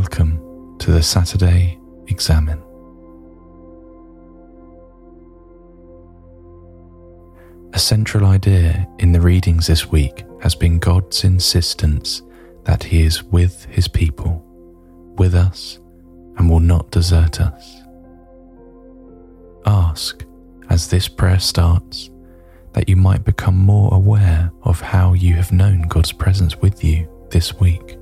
welcome to the Saturday Examen. A central idea in the readings this week has been God's insistence that He is with His people, with us, and will not desert us. Ask, as this prayer starts, that you might become more aware of how you have known God's presence with you this week.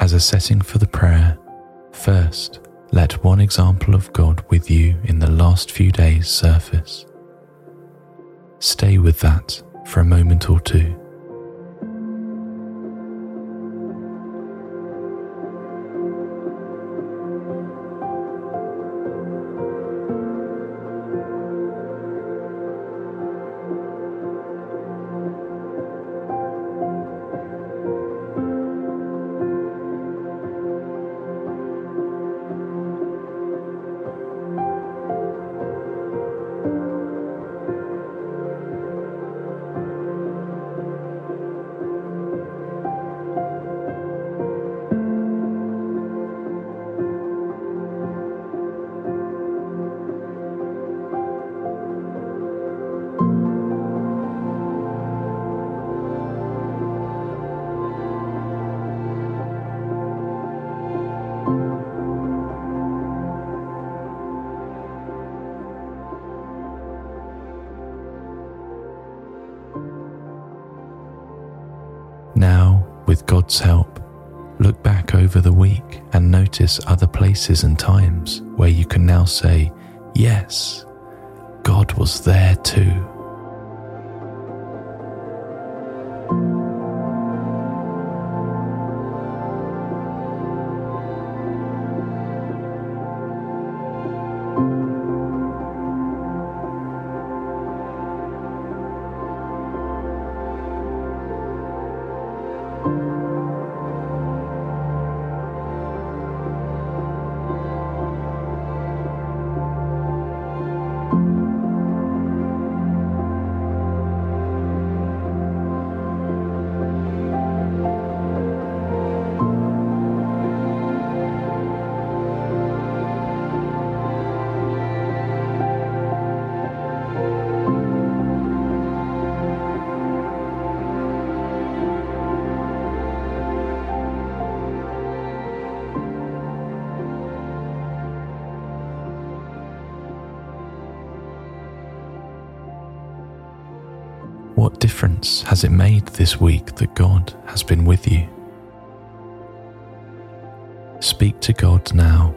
As a setting for the prayer, first let one example of God with you in the last few days surface. Stay with that for a moment or two. God's help, look back over the week and notice other places and times where you can now say, Yes, God was there too. What difference has it made this week that God has been with you? Speak to God now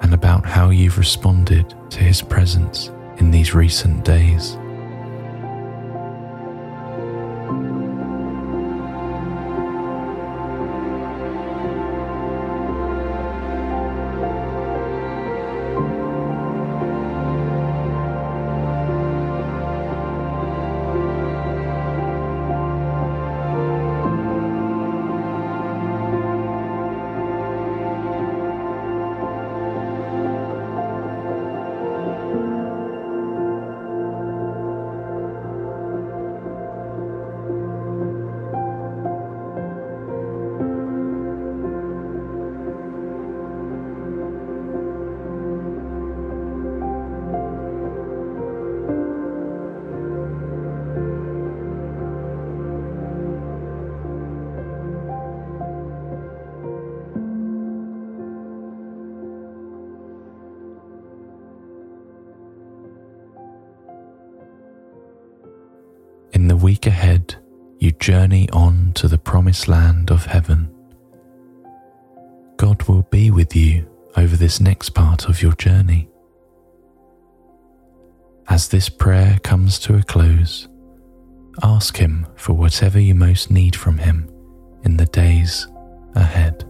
and about how you've responded to His presence in these recent days. Week ahead, you journey on to the promised land of heaven. God will be with you over this next part of your journey. As this prayer comes to a close, ask Him for whatever you most need from Him in the days ahead.